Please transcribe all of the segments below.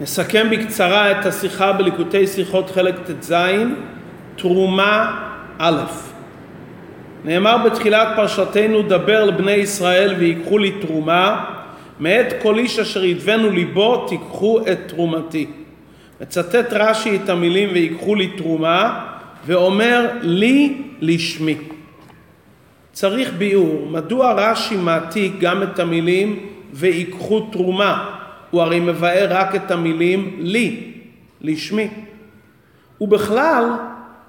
נסכם בקצרה את השיחה בליקוטי שיחות חלק ט"ז, תרומה א'. נאמר בתחילת פרשתנו דבר לבני ישראל ויקחו לי תרומה, מאת כל איש אשר ידבנו ליבו תיקחו את תרומתי. מצטט רש"י את המילים ויקחו לי תרומה ואומר לי לשמי. צריך ביאור, מדוע רש"י מעתיק גם את המילים ויקחו תרומה? הוא הרי מבאר רק את המילים לי, לשמי. ובכלל,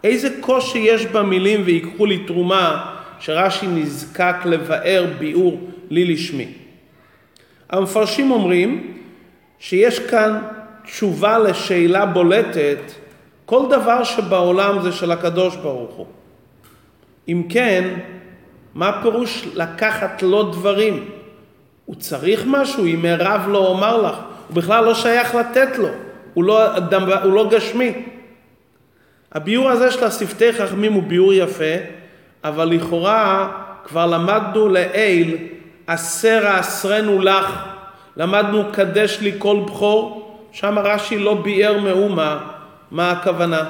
איזה קושי יש במילים ויקחו לי תרומה שרש"י נזקק לבאר ביאור לי לשמי. המפרשים אומרים שיש כאן תשובה לשאלה בולטת, כל דבר שבעולם זה של הקדוש ברוך הוא. אם כן, מה פירוש לקחת לו דברים? הוא צריך משהו, אם מירב לא אומר לך, הוא בכלל לא שייך לתת לו, הוא לא, הוא לא גשמי. הביאור הזה של השפתי חכמים הוא ביאור יפה, אבל לכאורה כבר למדנו לעיל, עשר עשרנו לך, למדנו קדש לי כל בכור, שם רש"י לא ביאר מאומה מה הכוונה.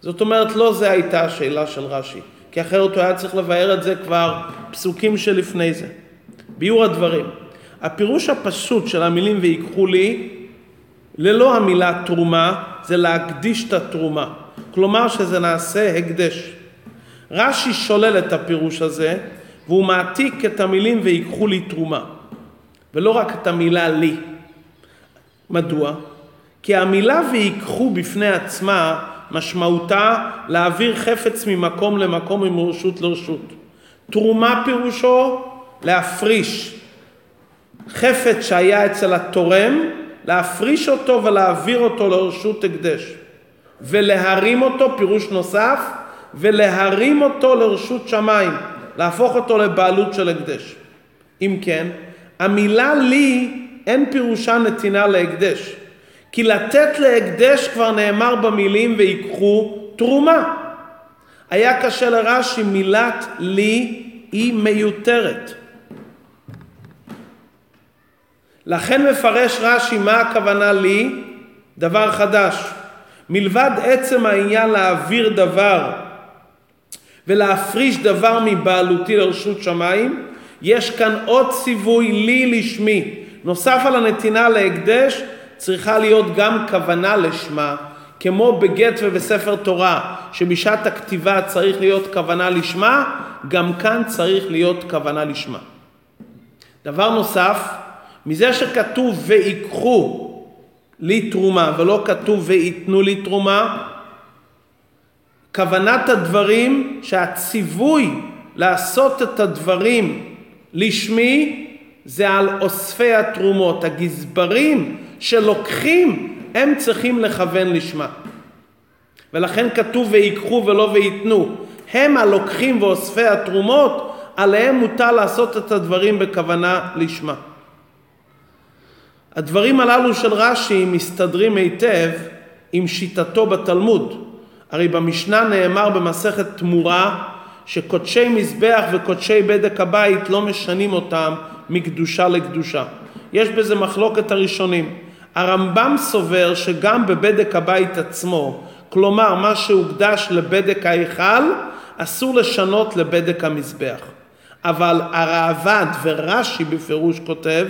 זאת אומרת, לא זו הייתה השאלה של רש"י, כי אחרת הוא היה צריך לבאר את זה כבר פסוקים שלפני זה. ביאור הדברים. הפירוש הפשוט של המילים ויקחו לי, ללא המילה תרומה, זה להקדיש את התרומה. כלומר שזה נעשה הקדש. רש"י שולל את הפירוש הזה, והוא מעתיק את המילים ויקחו לי תרומה. ולא רק את המילה לי. מדוע? כי המילה ויקחו בפני עצמה משמעותה להעביר חפץ ממקום למקום ומרשות לרשות. תרומה פירושו להפריש חפץ שהיה אצל התורם, להפריש אותו ולהעביר אותו לרשות הקדש. ולהרים אותו, פירוש נוסף, ולהרים אותו לרשות שמיים, להפוך אותו לבעלות של הקדש. אם כן, המילה לי אין פירושה נתינה להקדש. כי לתת להקדש כבר נאמר במילים ויקחו תרומה. היה קשה לרש"י, מילת לי היא מיותרת. לכן מפרש רש"י מה הכוונה לי, דבר חדש. מלבד עצם העניין להעביר דבר ולהפריש דבר מבעלותי לרשות שמיים, יש כאן עוד ציווי לי לשמי. נוסף על הנתינה להקדש, צריכה להיות גם כוונה לשמה, כמו בגט ובספר תורה, שבשעת הכתיבה צריך להיות כוונה לשמה, גם כאן צריך להיות כוונה לשמה. דבר נוסף, מזה שכתוב ויקחו לי תרומה ולא כתוב וייתנו לי תרומה, כוונת הדברים שהציווי לעשות את הדברים לשמי זה על אוספי התרומות. הגזברים שלוקחים הם צריכים לכוון לשמה. ולכן כתוב ויקחו ולא וייתנו. הם הלוקחים ואוספי התרומות, עליהם מותר לעשות את הדברים בכוונה לשמה. הדברים הללו של רש"י מסתדרים היטב עם שיטתו בתלמוד. הרי במשנה נאמר במסכת תמורה שקודשי מזבח וקודשי בדק הבית לא משנים אותם מקדושה לקדושה. יש בזה מחלוקת הראשונים. הרמב"ם סובר שגם בבדק הבית עצמו, כלומר מה שהוקדש לבדק ההיכל, אסור לשנות לבדק המזבח. אבל הראב"ד ורש"י בפירוש כותב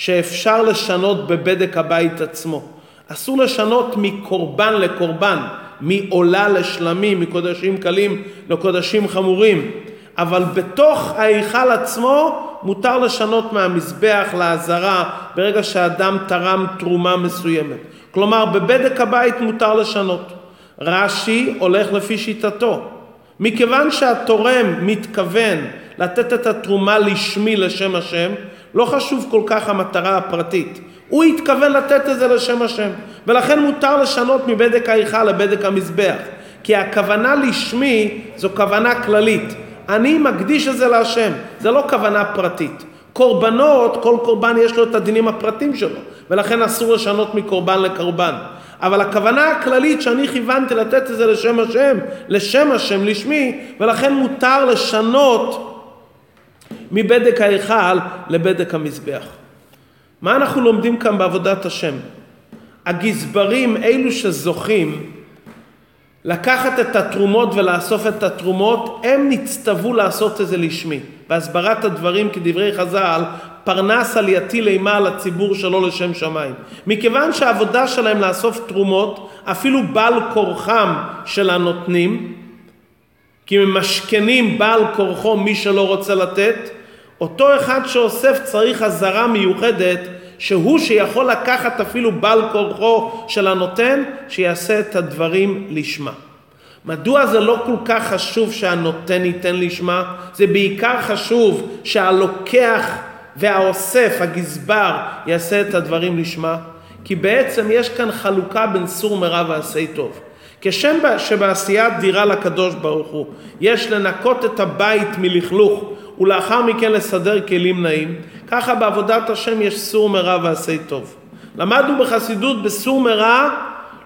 שאפשר לשנות בבדק הבית עצמו. אסור לשנות מקורבן לקורבן, מעולה לשלמים, מקודשים קלים לקודשים חמורים, אבל בתוך ההיכל עצמו מותר לשנות מהמזבח לעזרה ברגע שאדם תרם תרומה מסוימת. כלומר, בבדק הבית מותר לשנות. רש"י הולך לפי שיטתו. מכיוון שהתורם מתכוון לתת את התרומה לשמי לשם השם, לא חשוב כל כך המטרה הפרטית. הוא התכוון לתת את זה לשם השם, ולכן מותר לשנות מבדק ההיכל לבדק המזבח. כי הכוונה לשמי זו כוונה כללית. אני מקדיש את זה להשם, זה לא כוונה פרטית. קורבנות, כל קורבן יש לו את הדינים הפרטיים שלו, ולכן אסור לשנות מקורבן לקורבן. אבל הכוונה הכללית שאני כיוונתי לתת את זה לשם השם, לשם השם, לשמי, ולכן מותר לשנות מבדק ההיכל לבדק המזבח. מה אנחנו לומדים כאן בעבודת השם? הגזברים, אלו שזוכים לקחת את התרומות ולאסוף את התרומות, הם נצטוו לעשות את זה לשמי. בהסברת הדברים כדברי חז"ל, פרנס עלייתי לימה על הציבור שלו לשם שמיים. מכיוון שהעבודה שלהם לאסוף תרומות, אפילו בעל כורחם של הנותנים, כי ממשכנים בעל כורחו מי שלא רוצה לתת, אותו אחד שאוסף צריך אזהרה מיוחדת שהוא שיכול לקחת אפילו בעל כורחו של הנותן, שיעשה את הדברים לשמה. מדוע זה לא כל כך חשוב שהנותן ייתן לשמה? זה בעיקר חשוב שהלוקח והאוסף, הגזבר, יעשה את הדברים לשמה. כי בעצם יש כאן חלוקה בין סור מרע ועשי טוב. כשם שבעשיית דירה לקדוש ברוך הוא יש לנקות את הבית מלכלוך ולאחר מכן לסדר כלים נעים, ככה בעבודת השם יש סור מרע ועשי טוב. למדנו בחסידות בסור מרע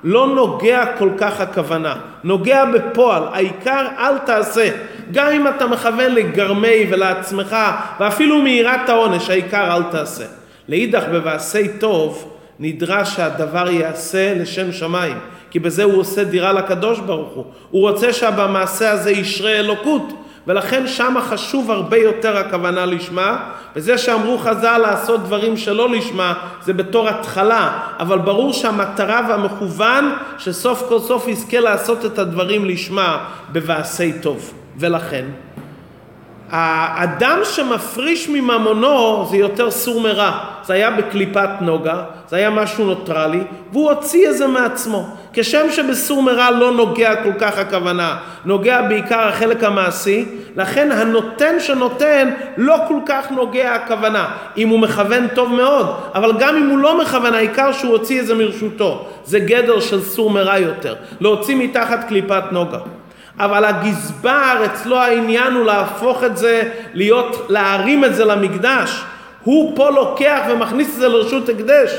לא נוגע כל כך הכוונה, נוגע בפועל, העיקר אל תעשה. גם אם אתה מכוון לגרמי ולעצמך ואפילו מיראת העונש, העיקר אל תעשה. לאידך בבעשי טוב נדרש שהדבר ייעשה לשם שמיים, כי בזה הוא עושה דירה לקדוש ברוך הוא. הוא רוצה שבמעשה הזה ישרה אלוקות. ולכן שמה חשוב הרבה יותר הכוונה לשמה, וזה שאמרו חז"ל לעשות דברים שלא לשמה, זה בתור התחלה, אבל ברור שהמטרה והמכוון שסוף כל סוף יזכה לעשות את הדברים לשמה בבעשי טוב. ולכן, האדם שמפריש מממונו זה יותר סור מרע. זה היה בקליפת נוגה, זה היה משהו נוטרלי, והוא הוציא את זה מעצמו. כשם שבסור מרע לא נוגע כל כך הכוונה, נוגע בעיקר החלק המעשי, לכן הנותן שנותן לא כל כך נוגע הכוונה. אם הוא מכוון טוב מאוד, אבל גם אם הוא לא מכוון, העיקר שהוא הוציא את זה מרשותו. זה גדר של סור מרע יותר, להוציא מתחת קליפת נוגה. אבל הגזבר, אצלו העניין הוא להפוך את זה, להיות, להרים את זה למקדש. הוא פה לוקח ומכניס את זה לרשות הקדש.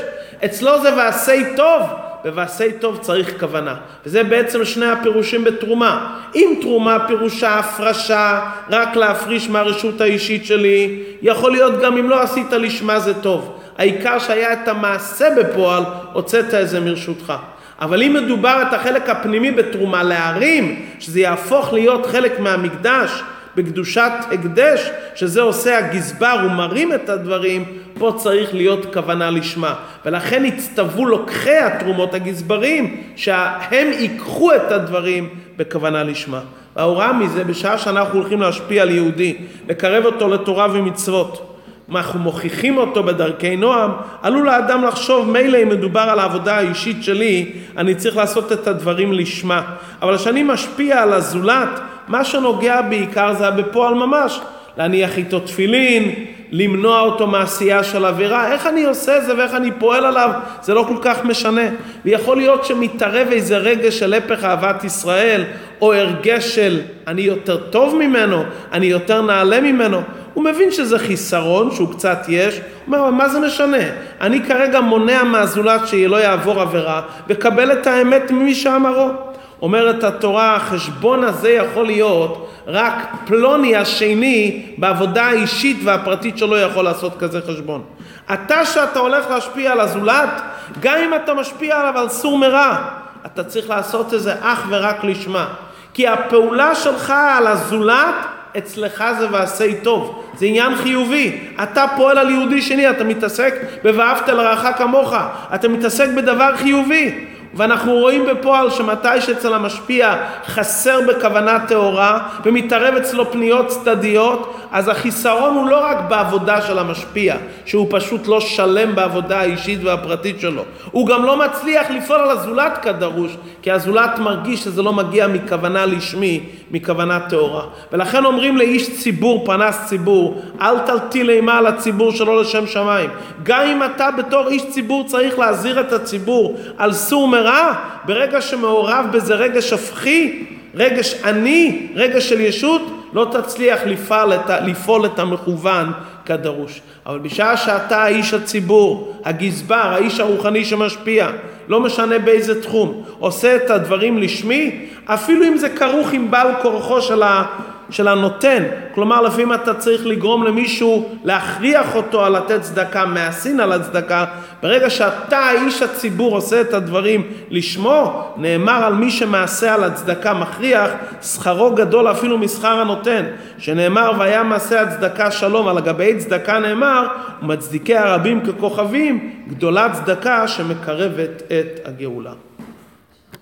אצלו זה ועשי טוב, בוועשי טוב צריך כוונה. וזה בעצם שני הפירושים בתרומה. אם תרומה פירושה הפרשה, רק להפריש מהרשות האישית שלי, יכול להיות גם אם לא עשית לשמה זה טוב. העיקר שהיה את המעשה בפועל, הוצאת את זה מרשותך. אבל אם מדובר את החלק הפנימי בתרומה להרים, שזה יהפוך להיות חלק מהמקדש בקדושת הקדש, שזה עושה הגזבר, הוא מרים את הדברים, פה צריך להיות כוונה לשמה. ולכן הצטוו לוקחי התרומות הגזברים, שהם ייקחו את הדברים בכוונה לשמה. וההוראה מזה, בשעה שאנחנו הולכים להשפיע על יהודי, לקרב אותו לתורה ומצוות, אנחנו מוכיחים אותו בדרכי נועם, עלול האדם לחשוב מילא אם מדובר על העבודה האישית שלי, אני צריך לעשות את הדברים לשמה. אבל כשאני משפיע על הזולת, מה שנוגע בעיקר זה בפועל ממש. להניח איתו תפילין, למנוע אותו מעשייה של עבירה, איך אני עושה זה ואיך אני פועל עליו, זה לא כל כך משנה. ויכול להיות שמתערב איזה רגש של הפך אהבת ישראל, או הרגש של אני יותר טוב ממנו, אני יותר נעלה ממנו. הוא מבין שזה חיסרון, שהוא קצת יש, הוא אומר, מה זה משנה? אני כרגע מונע מהזולת שלא יעבור עבירה, וקבל את האמת ממי שאמרו. אומרת התורה, החשבון הזה יכול להיות רק פלוני השני בעבודה האישית והפרטית שלו יכול לעשות כזה חשבון. אתה שאתה הולך להשפיע על הזולת, גם אם אתה משפיע עליו על סור מרע, אתה צריך לעשות את זה אך ורק לשמה. כי הפעולה שלך על הזולת, אצלך זה ועשי טוב. זה עניין חיובי. אתה פועל על יהודי שני, אתה מתעסק ב"ואהבת לרעך כמוך", אתה מתעסק בדבר חיובי. ואנחנו רואים בפועל שמתי שאצל המשפיע חסר בכוונה טהורה ומתערב אצלו פניות צדדיות, אז החיסרון הוא לא רק בעבודה של המשפיע, שהוא פשוט לא שלם בעבודה האישית והפרטית שלו, הוא גם לא מצליח לפעול על הזולת כדרוש, כי הזולת מרגיש שזה לא מגיע מכוונה לשמי, מכוונה טהורה. ולכן אומרים לאיש ציבור, פרנס ציבור, אל תלטיל אימה על הציבור שלא לשם שמיים. גם אם אתה בתור איש ציבור צריך להזהיר את הציבור על סור מרע, ברגע שמעורב בזה רגש הפכי, רגש עני, רגש של ישות, לא תצליח לפעול את, לפעול את המכוון כדרוש. אבל בשעה שאתה האיש הציבור, הגזבר, האיש הרוחני שמשפיע, לא משנה באיזה תחום, עושה את הדברים לשמי, אפילו אם זה כרוך עם בעל כורחו של, ה, של הנותן. כלומר, לפעמים אתה צריך לגרום למישהו, להכריח אותו על לתת צדקה, מהסין על הצדקה. ברגע שאתה, איש הציבור, עושה את הדברים לשמו, נאמר על מי שמעשה על הצדקה מכריח, שכרו גדול אפילו משכר הנותן. שנאמר, והיה מעשה הצדקה שלום, על גבי צדקה נאמר, ומצדיקי הרבים ככוכבים, גדולה צדקה שמקרבת את הגאולה.